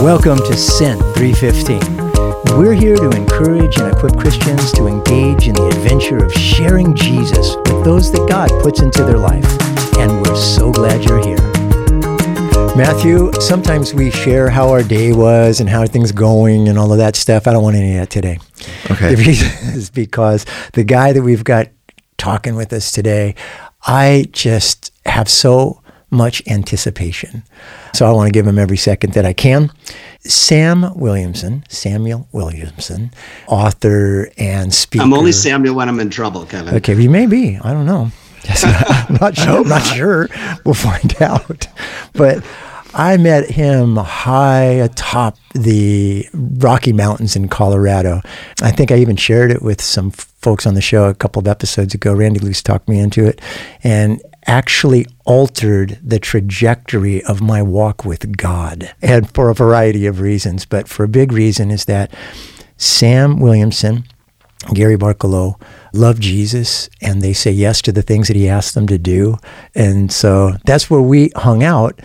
Welcome to Sin 315. We're here to encourage and equip Christians to engage in the adventure of sharing Jesus with those that God puts into their life. And we're so glad you're here. Matthew, sometimes we share how our day was and how things going and all of that stuff. I don't want any of that today. Okay. The reason is because the guy that we've got talking with us today, I just have so much anticipation. So I want to give him every second that I can. Sam Williamson, Samuel Williamson, author and speaker. I'm only Samuel when I'm in trouble, Kevin. Okay, you may be. I don't know. I'm not sure. I'm not sure. We'll find out. But I met him high atop the Rocky Mountains in Colorado. I think I even shared it with some folks on the show a couple of episodes ago. Randy Luce talked me into it and actually altered the trajectory of my walk with God. And for a variety of reasons, but for a big reason is that Sam Williamson, Gary Barkalow love Jesus and they say yes to the things that he asked them to do. And so that's where we hung out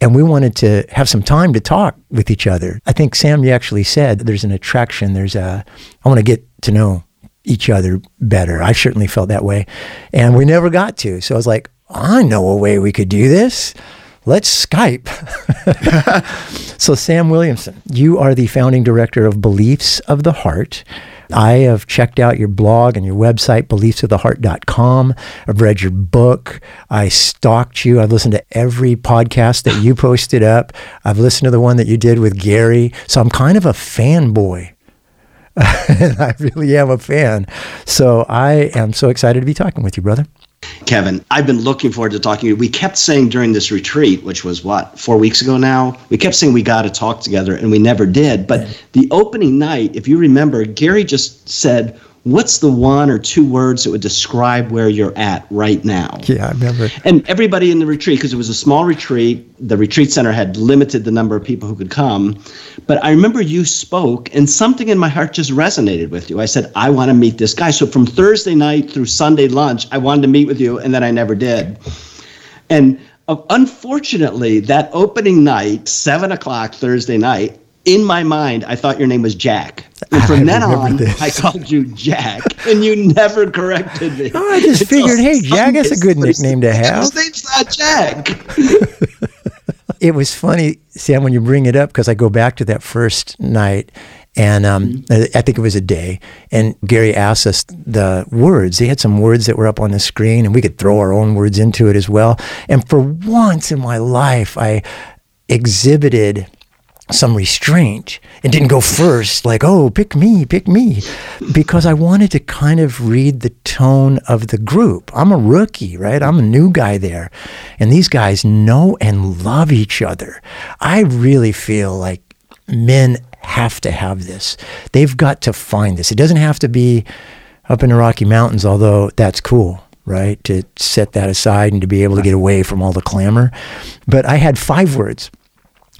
and we wanted to have some time to talk with each other. I think Sam, you actually said there's an attraction. There's a, I want to get to know each other better. I certainly felt that way. And we never got to. So I was like, I know a way we could do this. Let's Skype. so, Sam Williamson, you are the founding director of Beliefs of the Heart. I have checked out your blog and your website, beliefsoftheheart.com. I've read your book. I stalked you. I've listened to every podcast that you posted up. I've listened to the one that you did with Gary. So I'm kind of a fanboy. and I really am a fan. So I am so excited to be talking with you, brother. Kevin, I've been looking forward to talking to you. We kept saying during this retreat, which was what, four weeks ago now, we kept saying we got to talk together, and we never did. But the opening night, if you remember, Gary just said, What's the one or two words that would describe where you're at right now? Yeah, I remember. And everybody in the retreat, because it was a small retreat, the retreat center had limited the number of people who could come. But I remember you spoke, and something in my heart just resonated with you. I said, I want to meet this guy. So from Thursday night through Sunday lunch, I wanted to meet with you, and then I never did. And uh, unfortunately, that opening night, seven o'clock Thursday night, in my mind, I thought your name was Jack. And from then on, this. I called you Jack, and you never corrected me. Oh, I just figured, hey, Jack, that's a good nickname to have. His name's not Jack. it was funny, Sam, when you bring it up, because I go back to that first night, and um, mm-hmm. I think it was a day. And Gary asked us the words. They had some words that were up on the screen, and we could throw our own words into it as well. And for once in my life, I exhibited some restraint and didn't go first, like, oh, pick me, pick me, because I wanted to kind of read the tone of the group. I'm a rookie, right? I'm a new guy there. And these guys know and love each other. I really feel like men have to have this. They've got to find this. It doesn't have to be up in the Rocky Mountains, although that's cool right? To set that aside and to be able to get away from all the clamor. But I had five words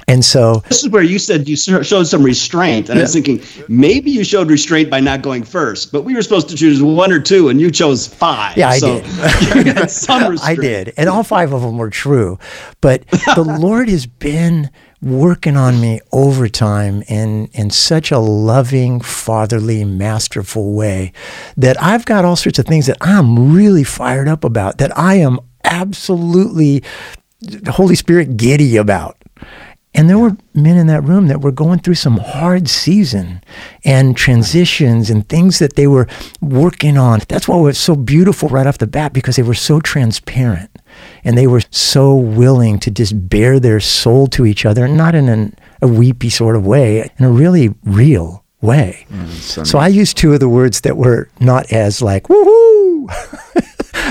and so this is where you said you showed some restraint, and yeah. I was thinking maybe you showed restraint by not going first, but we were supposed to choose one or two, and you chose five. Yeah, I so did. some restraint. I did, and all five of them were true. But the Lord has been working on me over time in in such a loving, fatherly, masterful way that I've got all sorts of things that I'm really fired up about. That I am absolutely Holy Spirit giddy about. And there were men in that room that were going through some hard season and transitions and things that they were working on. That's why it was so beautiful right off the bat because they were so transparent and they were so willing to just bare their soul to each other, not in an, a weepy sort of way, in a really real way. Mm, so I used two of the words that were not as like woohoo.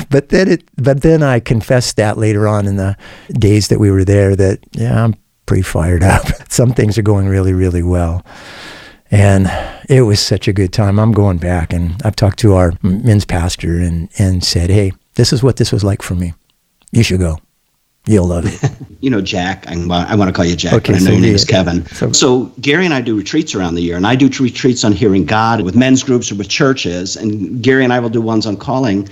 but then it but then I confessed that later on in the days that we were there that yeah, I'm pretty fired up. Some things are going really, really well. And it was such a good time. I'm going back and I've talked to our men's pastor and, and said, hey, this is what this was like for me. You should go. You'll love it. you know, Jack, I, I want to call you Jack, okay, but I know so your name is Kevin. So, so, Gary and I do retreats around the year, and I do retreats on hearing God with men's groups or with churches, and Gary and I will do ones on calling.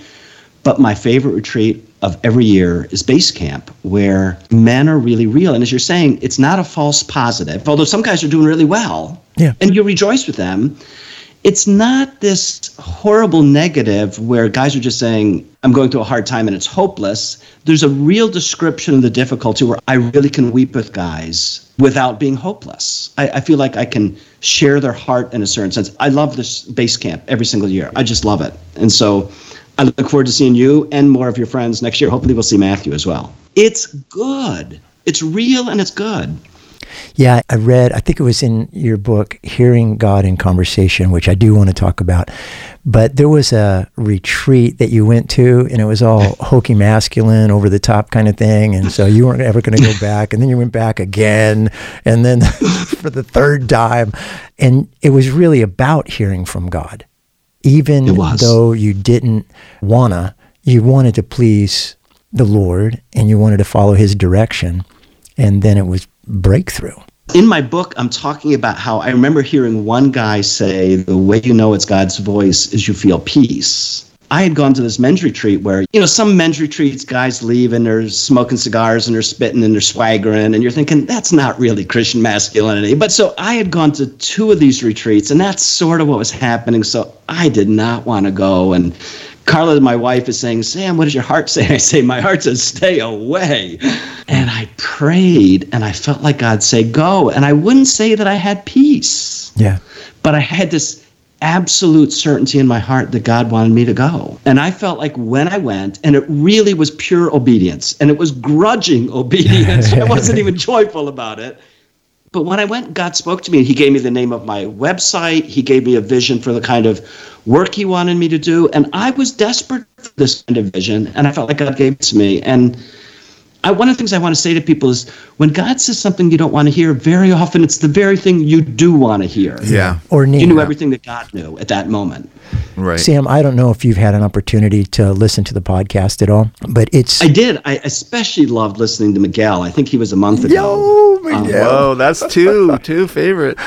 But my favorite retreat of every year is base camp, where men are really real. And as you're saying, it's not a false positive, although some guys are doing really well. Yeah. And you rejoice with them. It's not this horrible negative where guys are just saying, I'm going through a hard time and it's hopeless. There's a real description of the difficulty where I really can weep with guys without being hopeless. I, I feel like I can share their heart in a certain sense. I love this base camp every single year. I just love it. And so I look forward to seeing you and more of your friends next year. Hopefully, we'll see Matthew as well. It's good. It's real and it's good. Yeah, I read, I think it was in your book, Hearing God in Conversation, which I do want to talk about. But there was a retreat that you went to, and it was all hokey masculine, over the top kind of thing. And so you weren't ever going to go back. And then you went back again, and then for the third time. And it was really about hearing from God. Even though you didn't wanna, you wanted to please the Lord and you wanted to follow his direction. And then it was breakthrough. In my book, I'm talking about how I remember hearing one guy say, The way you know it's God's voice is you feel peace. I had gone to this men's retreat where, you know, some men's retreats, guys leave and they're smoking cigars and they're spitting and they're swaggering, and you're thinking, that's not really Christian masculinity. But so I had gone to two of these retreats, and that's sort of what was happening. So I did not want to go. And Carla, my wife, is saying, Sam, what does your heart say? I say, my heart says, stay away. And I prayed and I felt like God say, go. And I wouldn't say that I had peace. Yeah. But I had this absolute certainty in my heart that God wanted me to go. And I felt like when I went, and it really was pure obedience, and it was grudging obedience. I wasn't even joyful about it. But when I went, God spoke to me and He gave me the name of my website. He gave me a vision for the kind of work He wanted me to do. And I was desperate for this kind of vision. And I felt like God gave it to me. And I, one of the things I want to say to people is when God says something you don't want to hear, very often it's the very thing you do want to hear. Yeah. Or need. You knew everything that God knew at that moment. Right. Sam, I don't know if you've had an opportunity to listen to the podcast at all, but it's. I did. I especially loved listening to Miguel. I think he was a month ago. Yo, Um, Miguel. Whoa, that's two, two favorite.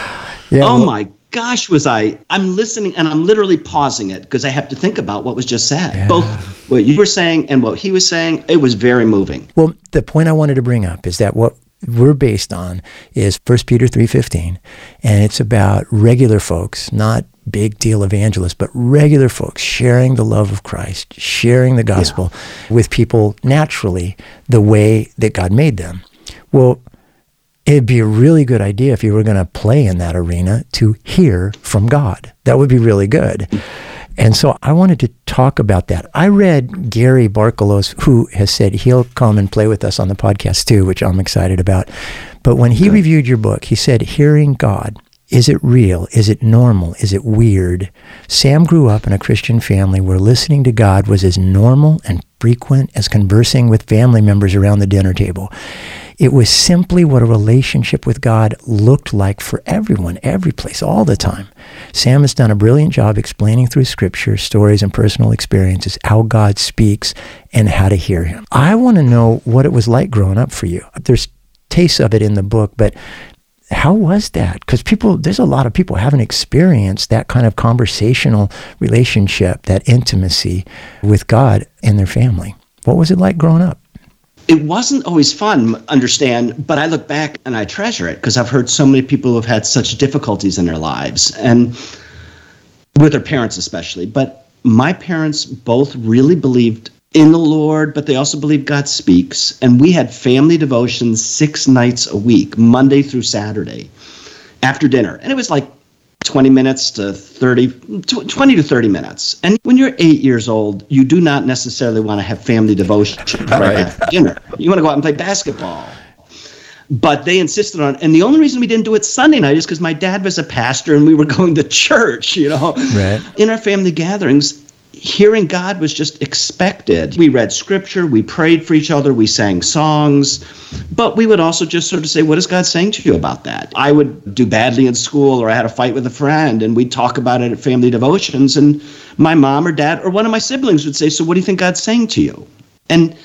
Yeah, oh well, my gosh, was I? I'm listening and I'm literally pausing it because I have to think about what was just said. Both what you were saying and what he was saying. It was very moving. Well, the point I wanted to bring up is that what we're based on is 1 Peter 3:15 and it's about regular folks, not big deal evangelists, but regular folks sharing the love of Christ, sharing the gospel with people naturally the way that God made them. Well, it'd be a really good idea if you were going to play in that arena to hear from God. That would be really good. And so I wanted to talk about that. I read Gary Barkalow's, who has said he'll come and play with us on the podcast too, which I'm excited about. But when he reviewed your book, he said, Hearing God, is it real? Is it normal? Is it weird? Sam grew up in a Christian family where listening to God was as normal and frequent as conversing with family members around the dinner table. It was simply what a relationship with God looked like for everyone, every place, all the time. Sam has done a brilliant job explaining through scripture, stories, and personal experiences how God speaks and how to hear him. I want to know what it was like growing up for you. There's tastes of it in the book, but how was that? Because people, there's a lot of people haven't experienced that kind of conversational relationship, that intimacy with God and their family. What was it like growing up? It wasn't always fun, understand, but I look back and I treasure it because I've heard so many people who have had such difficulties in their lives and with their parents, especially. But my parents both really believed in the Lord, but they also believed God speaks. And we had family devotions six nights a week, Monday through Saturday, after dinner. And it was like 20 minutes to 30, 20 to 30 minutes. And when you're eight years old, you do not necessarily want to have family devotion right, dinner. You want to go out and play basketball. But they insisted on. And the only reason we didn't do it Sunday night is because my dad was a pastor and we were going to church, you know. Right. In our family gatherings, hearing God was just expected. We read scripture, we prayed for each other, we sang songs, but we would also just sort of say, What is God saying to you about that? I would do badly in school or I had a fight with a friend, and we'd talk about it at family devotions. And my mom or dad or one of my siblings would say, So what do you think God's saying to you? And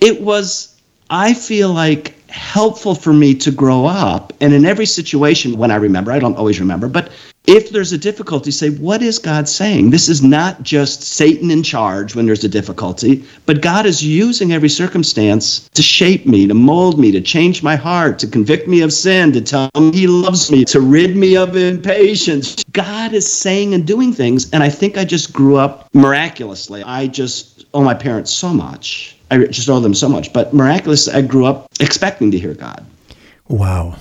it was, I feel like, helpful for me to grow up. And in every situation, when I remember, I don't always remember, but if there's a difficulty, say, what is God saying? This is not just Satan in charge when there's a difficulty, but God is using every circumstance to shape me, to mold me, to change my heart, to convict me of sin, to tell me he loves me, to rid me of impatience. God is saying and doing things. And I think I just grew up miraculously. I just owe my parents so much. I just owe them so much. But miraculously, I grew up expecting to hear God. Wow.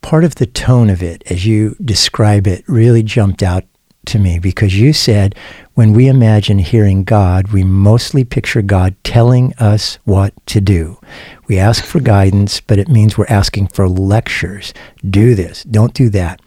Part of the tone of it, as you describe it, really jumped out to me because you said when we imagine hearing God, we mostly picture God telling us what to do. We ask for guidance, but it means we're asking for lectures. Do this, don't do that.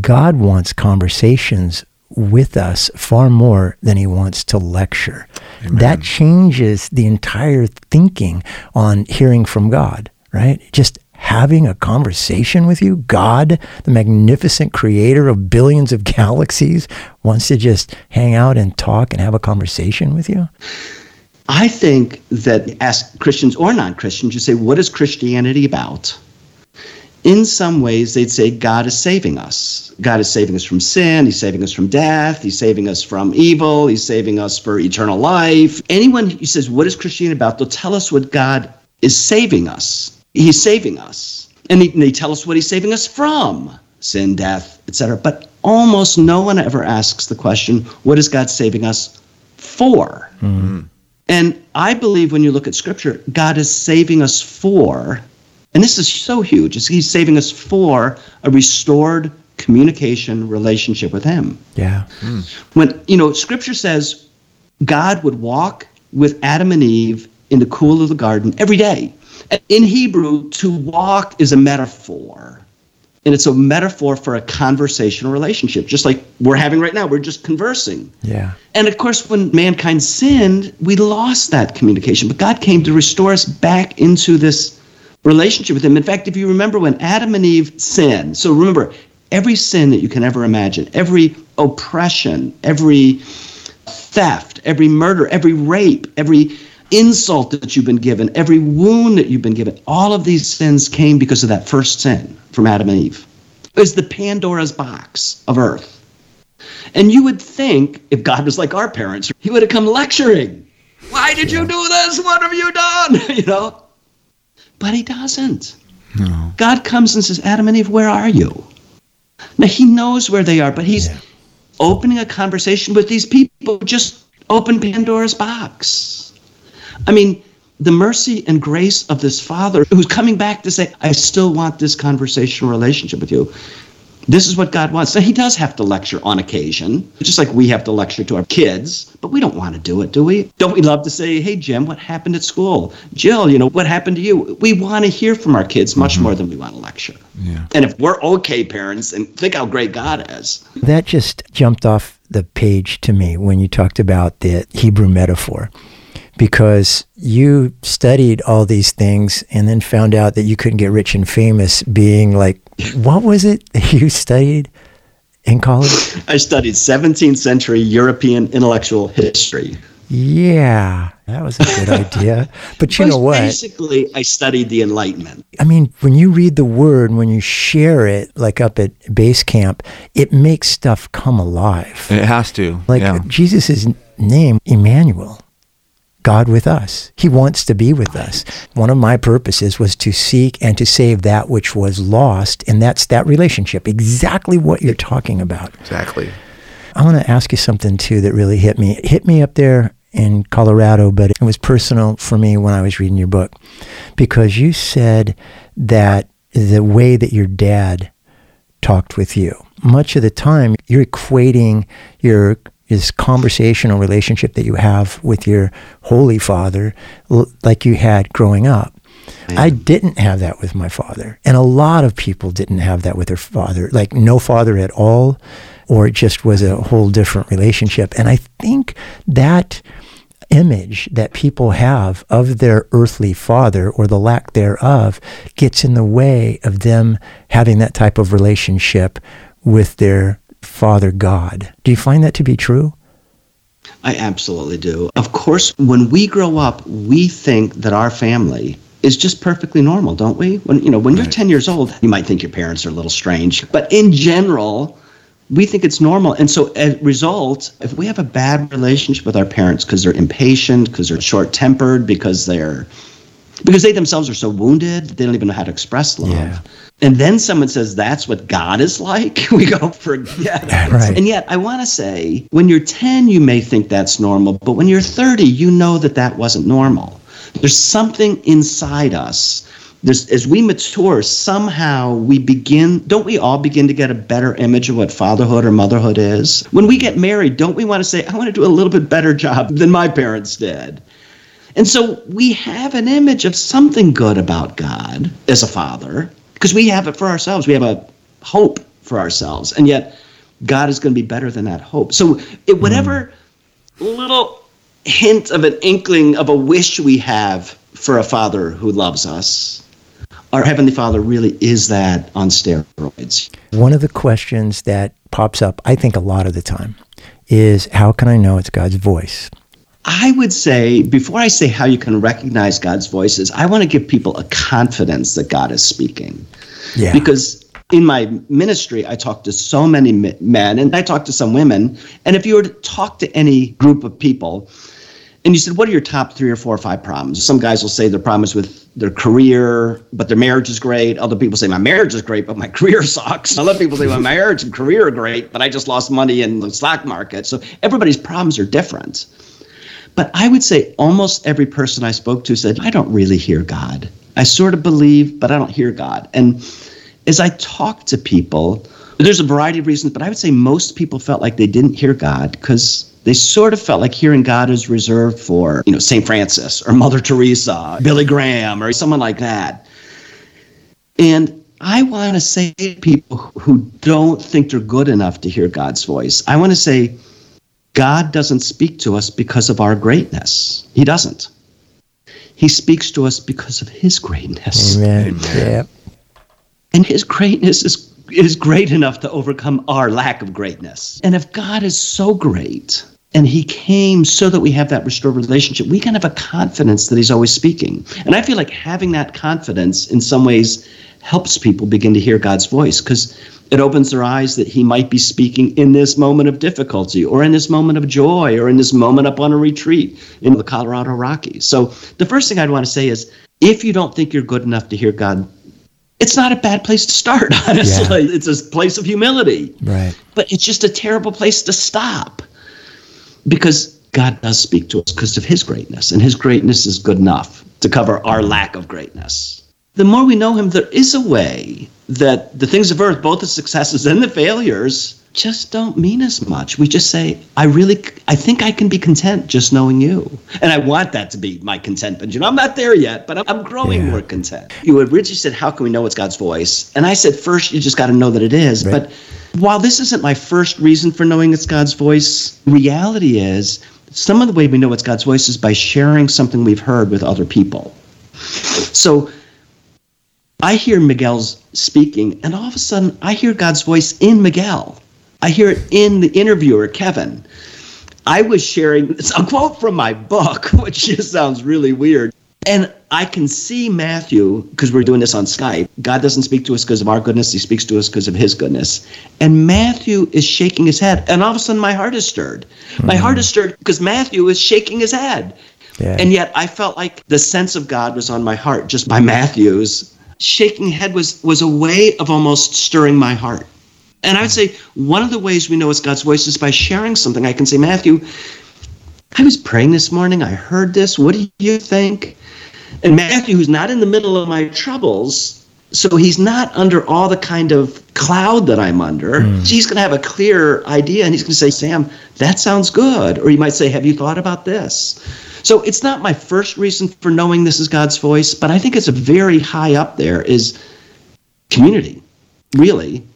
God wants conversations with us far more than he wants to lecture. Amen. That changes the entire thinking on hearing from God, right? Just having a conversation with you. God, the magnificent creator of billions of galaxies, wants to just hang out and talk and have a conversation with you? I think that as Christians or non Christians, you say, What is Christianity about? In some ways, they'd say God is saving us. God is saving us from sin. He's saving us from death. He's saving us from evil. He's saving us for eternal life. Anyone who says, What is Christianity about? they'll tell us what God is saving us he's saving us. And, he, and they tell us what he's saving us from sin, death, etc. But almost no one ever asks the question, what is God saving us for? Mm-hmm. And I believe when you look at scripture, God is saving us for, and this is so huge, is he's saving us for a restored communication relationship with him. Yeah. Mm. When, you know, scripture says God would walk with Adam and Eve in the cool of the garden every day. In Hebrew, to walk is a metaphor. And it's a metaphor for a conversational relationship, just like we're having right now. We're just conversing. Yeah. And of course, when mankind sinned, we lost that communication. But God came to restore us back into this relationship with Him. In fact, if you remember when Adam and Eve sinned, so remember, every sin that you can ever imagine, every oppression, every theft, every murder, every rape, every insult that you've been given, every wound that you've been given, all of these sins came because of that first sin from Adam and Eve. It was the Pandora's box of earth. And you would think if God was like our parents, he would have come lecturing. Why did you do this? What have you done? you know? But he doesn't. No. God comes and says, Adam and Eve, where are you? Now he knows where they are, but he's yeah. opening a conversation with these people. Just open Pandora's box. I mean, the mercy and grace of this father who's coming back to say, I still want this conversational relationship with you. This is what God wants. Now, he does have to lecture on occasion, just like we have to lecture to our kids, but we don't want to do it, do we? Don't we love to say, hey, Jim, what happened at school? Jill, you know, what happened to you? We want to hear from our kids much mm-hmm. more than we want to lecture. Yeah. And if we're okay parents, and think how great God is. That just jumped off the page to me when you talked about the Hebrew metaphor because you studied all these things and then found out that you couldn't get rich and famous being like, what was it you studied in college? I studied 17th century European intellectual history. Yeah, that was a good idea. But you know what? Basically, I studied the Enlightenment. I mean, when you read the word, when you share it, like up at base camp, it makes stuff come alive. It has to. Like yeah. Jesus' name, Emmanuel. God with us. He wants to be with us. One of my purposes was to seek and to save that which was lost, and that's that relationship. Exactly what you're talking about. Exactly. I want to ask you something too that really hit me. It hit me up there in Colorado, but it was personal for me when I was reading your book because you said that the way that your dad talked with you, much of the time you're equating your this conversational relationship that you have with your holy father like you had growing up. I didn't have that with my father. And a lot of people didn't have that with their father, like no father at all, or it just was a whole different relationship. And I think that image that people have of their earthly father or the lack thereof gets in the way of them having that type of relationship with their Father God. Do you find that to be true? I absolutely do. Of course, when we grow up, we think that our family is just perfectly normal, don't we? When you know, when right. you're 10 years old, you might think your parents are a little strange, but in general, we think it's normal. And so, as a result, if we have a bad relationship with our parents because they're impatient, because they're short tempered, because they're because they themselves are so wounded, they don't even know how to express love. Yeah. And then someone says that's what God is like. We go, forget it. Right. And yet, I want to say, when you're 10, you may think that's normal, but when you're 30, you know that that wasn't normal. There's something inside us. There's, as we mature, somehow we begin, don't we all begin to get a better image of what fatherhood or motherhood is? When we get married, don't we want to say, I want to do a little bit better job than my parents did? And so we have an image of something good about God as a father because we have it for ourselves. We have a hope for ourselves. And yet God is going to be better than that hope. So it, whatever little hint of an inkling of a wish we have for a father who loves us, our Heavenly Father really is that on steroids. One of the questions that pops up, I think, a lot of the time is how can I know it's God's voice? I would say, before I say how you can recognize God's voices, I want to give people a confidence that God is speaking. Yeah. Because in my ministry, I talk to so many men and I talk to some women. And if you were to talk to any group of people, and you said, What are your top three or four or five problems? Some guys will say their problems with their career, but their marriage is great. Other people say, My marriage is great, but my career sucks. Other people say, My marriage and career are great, but I just lost money in the stock market. So everybody's problems are different. But I would say almost every person I spoke to said, I don't really hear God. I sort of believe, but I don't hear God. And as I talk to people, there's a variety of reasons, but I would say most people felt like they didn't hear God because they sort of felt like hearing God is reserved for, you know, St. Francis or Mother Teresa, Billy Graham, or someone like that. And I want to say to people who don't think they're good enough to hear God's voice, I want to say, God doesn't speak to us because of our greatness. He doesn't. He speaks to us because of his greatness. Amen. Yeah. And his greatness is, is great enough to overcome our lack of greatness. And if God is so great and he came so that we have that restored relationship, we can have a confidence that he's always speaking. And I feel like having that confidence in some ways helps people begin to hear God's voice because it opens their eyes that he might be speaking in this moment of difficulty or in this moment of joy or in this moment up on a retreat in the Colorado Rockies. So the first thing I'd want to say is if you don't think you're good enough to hear God, it's not a bad place to start, honestly. Yeah. It's a place of humility. Right. But it's just a terrible place to stop because God does speak to us because of his greatness, and his greatness is good enough to cover our lack of greatness the more we know him, there is a way that the things of earth, both the successes and the failures, just don't mean as much. We just say, I really, I think I can be content just knowing you. And I want that to be my contentment. You know, I'm not there yet, but I'm, growing yeah. more content. You originally said, How can we know it's God's voice? And I said, First, you just got to know that it is. Right. But while this isn't my first reason for knowing it's God's voice, reality is some of the way we know it's God's voice is by sharing something we've heard with other people. So, I hear Miguel's speaking, and all of a sudden I hear God's voice in Miguel. I hear it in the interviewer, Kevin. I was sharing a quote from my book, which just sounds really weird. And I can see Matthew, because we're doing this on Skype. God doesn't speak to us because of our goodness, He speaks to us because of His goodness. And Matthew is shaking his head. And all of a sudden, my heart is stirred. Mm-hmm. My heart is stirred because Matthew is shaking his head. Yeah. And yet, I felt like the sense of God was on my heart just by Matthew's shaking head was was a way of almost stirring my heart. And I would say one of the ways we know it's God's voice is by sharing something. I can say, Matthew, I was praying this morning. I heard this. What do you think? And Matthew, who's not in the middle of my troubles, so he's not under all the kind of cloud that I'm under. Mm. He's going to have a clear idea and he's going to say, Sam, that sounds good. Or he might say, Have you thought about this? So it's not my first reason for knowing this is God's voice, but I think it's a very high up there is community. Really,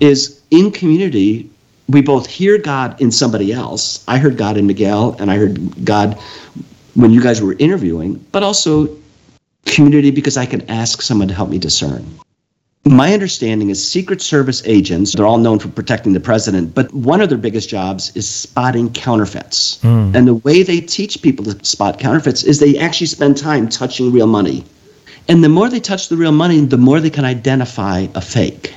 is in community we both hear God in somebody else. I heard God in Miguel, and I heard God when you guys were interviewing, but also community because I can ask someone to help me discern. My understanding is Secret Service agents, they're all known for protecting the president, but one of their biggest jobs is spotting counterfeits. Mm. And the way they teach people to spot counterfeits is they actually spend time touching real money. And the more they touch the real money, the more they can identify a fake.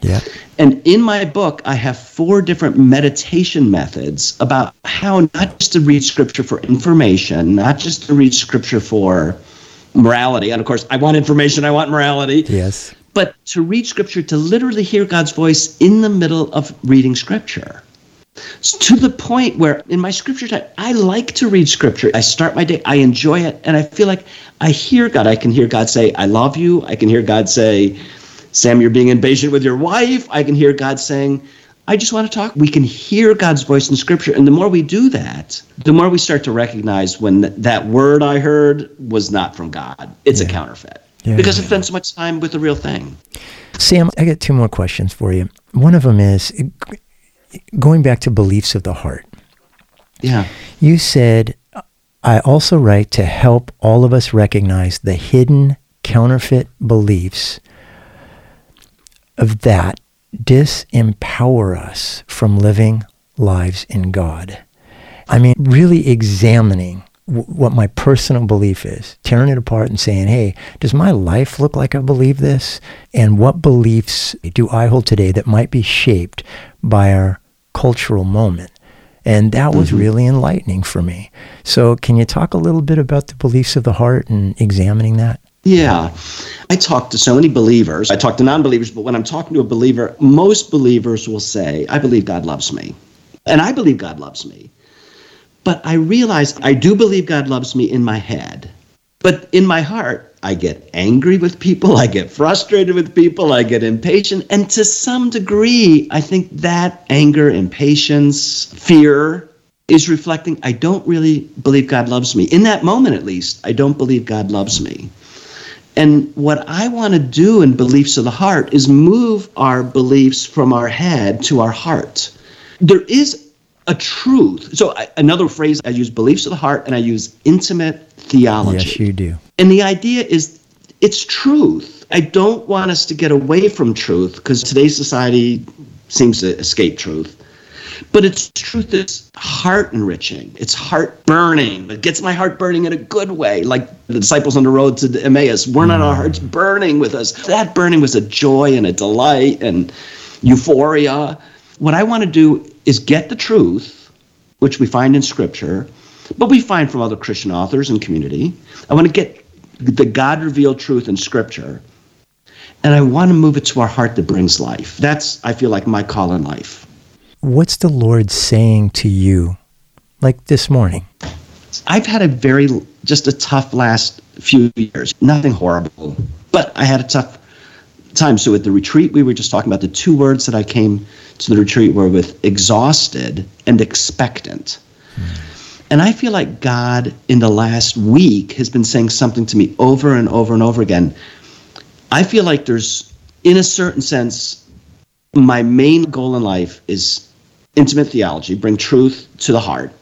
Yeah. And in my book, I have four different meditation methods about how not just to read scripture for information, not just to read scripture for morality. And of course, I want information, I want morality. Yes. But to read scripture, to literally hear God's voice in the middle of reading scripture. to the point where in my scripture time, I like to read scripture. I start my day, I enjoy it, and I feel like I hear God. I can hear God say, I love you. I can hear God say, Sam, you're being impatient with your wife. I can hear God saying, I just want to talk. We can hear God's voice in Scripture. And the more we do that, the more we start to recognize when that word I heard was not from God. It's yeah. a counterfeit. Yeah, because. I spend so much time with the real thing. Sam, I got two more questions for you. One of them is going back to beliefs of the heart. Yeah. You said, I also write to help all of us recognize the hidden counterfeit beliefs of that disempower us from living lives in God. I mean, really examining w- what my personal belief is, tearing it apart and saying, hey, does my life look like I believe this? And what beliefs do I hold today that might be shaped by our cultural moment? And that was mm-hmm. really enlightening for me. So, can you talk a little bit about the beliefs of the heart and examining that? Yeah. I talk to so many believers. I talk to non believers, but when I'm talking to a believer, most believers will say, I believe God loves me. And I believe God loves me. But I realize I do believe God loves me in my head. But in my heart, I get angry with people, I get frustrated with people, I get impatient. And to some degree, I think that anger, impatience, fear is reflecting I don't really believe God loves me. In that moment, at least, I don't believe God loves me. And what I want to do in beliefs of the heart is move our beliefs from our head to our heart. There is a truth. So, I, another phrase I use beliefs of the heart and I use intimate theology. Yes, you do. And the idea is it's truth. I don't want us to get away from truth because today's society seems to escape truth. But it's truth that's heart enriching. It's heart burning. It gets my heart burning in a good way, like the disciples on the road to Emmaus. We're not our mm. hearts burning with us. That burning was a joy and a delight and euphoria. What I want to do is get the truth, which we find in Scripture, but we find from other Christian authors and community. I want to get the God revealed truth in Scripture, and I want to move it to our heart that brings life. That's, I feel like, my call in life what's the Lord saying to you, like this morning? I've had a very, just a tough last few years. Nothing horrible, but I had a tough time. So at the retreat, we were just talking about the two words that I came to the retreat were with exhausted and expectant. Mm. And I feel like God in the last week has been saying something to me over and over and over again. I feel like there's, in a certain sense, my main goal in life is intimate theology, bring truth to the heart.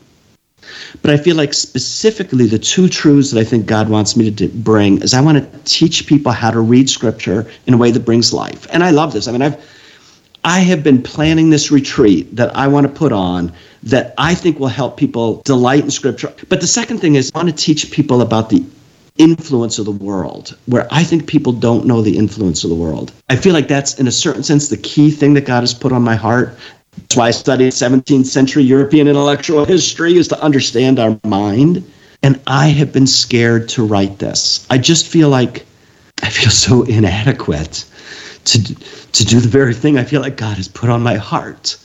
But I feel like specifically the two truths that I think God wants me to bring is I want to teach people how to read scripture in a way that brings life. And I love this. I mean, I've I have been planning this retreat that I want to put on that I think will help people delight in scripture. But the second thing is I want to teach people about the influence of the world, where I think people don't know the influence of the world. I feel like that's, in a certain sense, the key thing that God has put on my heart that's why I studied 17th century European intellectual history is to understand our mind. And I have been scared to write this. I just feel like I feel so inadequate to to do the very thing I feel like God has put on my heart.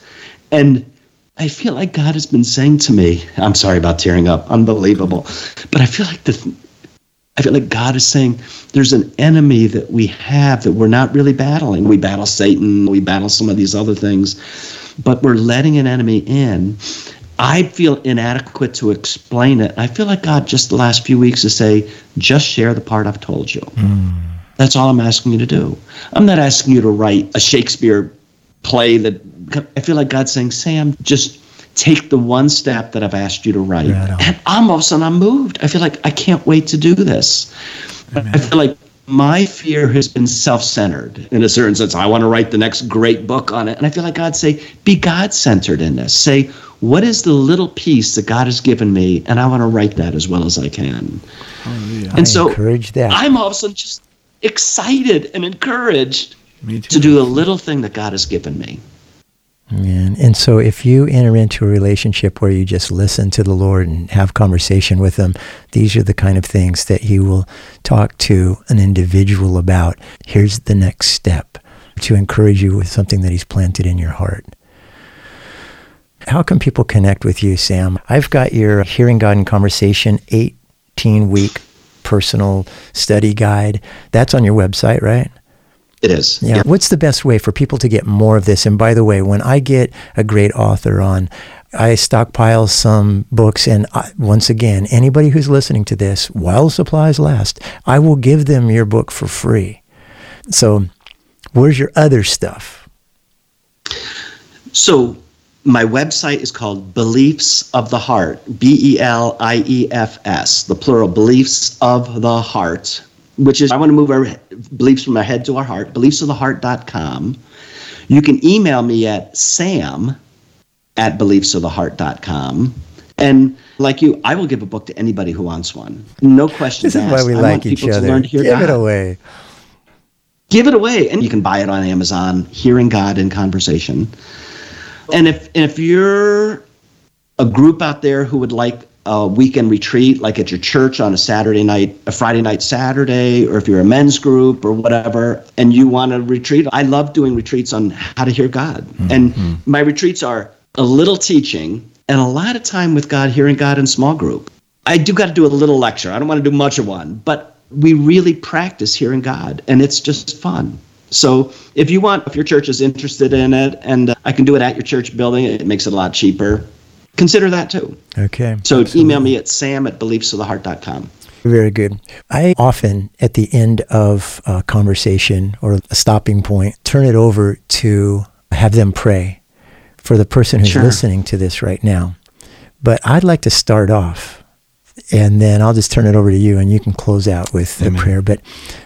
And I feel like God has been saying to me, I'm sorry about tearing up, unbelievable. But I feel like the I feel like God is saying there's an enemy that we have that we're not really battling. We battle Satan, we battle some of these other things but we're letting an enemy in. I feel inadequate to explain it. I feel like God just the last few weeks to say, just share the part I've told you. Mm. That's all I'm asking you to do. I'm not asking you to write a Shakespeare play that I feel like God's saying, Sam, just take the one step that I've asked you to write. Right and I'm all of a sudden I'm moved. I feel like I can't wait to do this. Amen. I feel like my fear has been self-centered in a certain sense. I want to write the next great book on it. And I feel like God say, be God-centered in this. Say, what is the little piece that God has given me? And I want to write that as well as I can. Oh, yeah. And I so encourage that. I'm all of a sudden just excited and encouraged to do a little thing that God has given me. And, and so if you enter into a relationship where you just listen to the Lord and have conversation with him, these are the kind of things that he will talk to an individual about. Here's the next step to encourage you with something that he's planted in your heart. How can people connect with you, Sam? I've got your Hearing God in Conversation 18 week personal study guide. That's on your website, right? It is. Yeah. What's the best way for people to get more of this? And by the way, when I get a great author on, I stockpile some books. And I, once again, anybody who's listening to this, while supplies last, I will give them your book for free. So, where's your other stuff? So, my website is called Beliefs of the Heart, B E L I E F S, the plural, Beliefs of the Heart, which is, I want to move our beliefs from our head to our heart, beliefsoftheheart.com. You can email me at sam at beliefsoftheheart.com. And like you, I will give a book to anybody who wants one. No questions This is asked. why we I like each people to other. learn to hear Give it away. Give it away. And you can buy it on Amazon, Hearing God in Conversation. And if if you're a group out there who would like a weekend retreat, like at your church on a Saturday night, a Friday night, Saturday, or if you're a men's group or whatever, and you want to retreat, I love doing retreats on how to hear God. And my retreats are a little teaching and a lot of time with God, hearing God in small group. I do got to do a little lecture. I don't want to do much of one, but we really practice hearing God, and it's just fun. So if you want, if your church is interested in it, and uh, I can do it at your church building, it makes it a lot cheaper. Consider that too. Okay. So email me at sam at beliefsoftheheart.com. Very good. I often, at the end of a conversation or a stopping point, turn it over to have them pray for the person who's Sure. listening to this right now. But I'd like to start off, and then I'll just turn it over to you, and you can close out with a Amen. prayer. But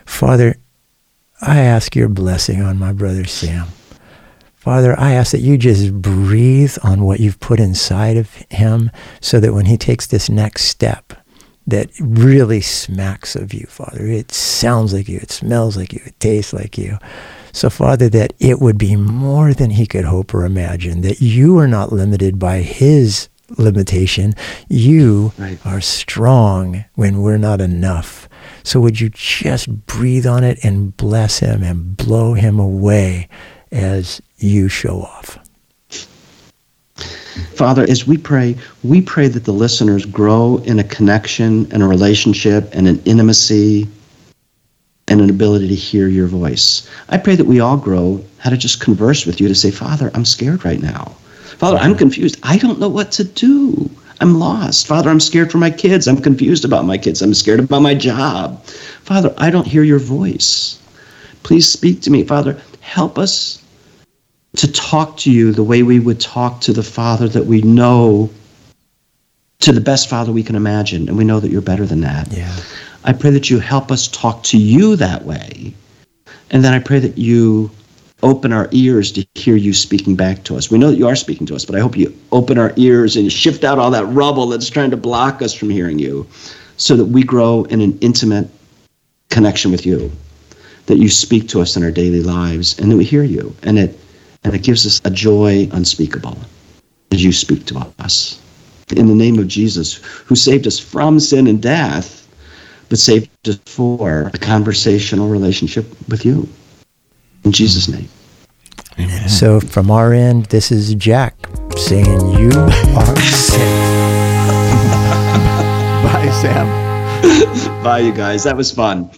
Father, I ask your blessing on my brother Sam. Father, I ask that you just breathe on what you've put inside of him so that when he takes this next step, that really smacks of you, Father. It sounds like you, it smells like you, it tastes like you. So, Father, that it would be more than he could hope or imagine, that you are not limited by his limitation. You Right. are strong when we're not enough. So, would you just breathe on it and bless him and blow him away as you show off? Father, as we pray, we pray that the listeners grow in a connection and a relationship and an intimacy and an ability to hear your voice. I pray that we all grow how to just converse with you to say, Father, I'm scared right now. Father, I'm confused. I don't know what to do. I'm lost. Father, I'm scared for my kids. I'm confused about my kids. I'm scared about my job. Father, I don't hear your voice. Please speak to me. Father, help us to talk to you the way we would talk to the Father that we know, to the best Father we can imagine. And we know that you're better than that. Yeah. I pray that you help us talk to you that way. And then I pray that you open our ears to hear you speaking back to us. We know that you are speaking to us, but I hope you open our ears and shift out all that rubble that's trying to block us from hearing you so that we grow in an intimate connection with you, that you speak to us in our daily lives and that we hear you. And it and it gives us a joy unspeakable as you speak to us. In the name of Jesus, who saved us from sin and death, but saved us for a conversational relationship with you. In Jesus' name. Amen. So, from our end, this is Jack saying, You are sick. Bye, Sam. Bye, you guys. That was fun.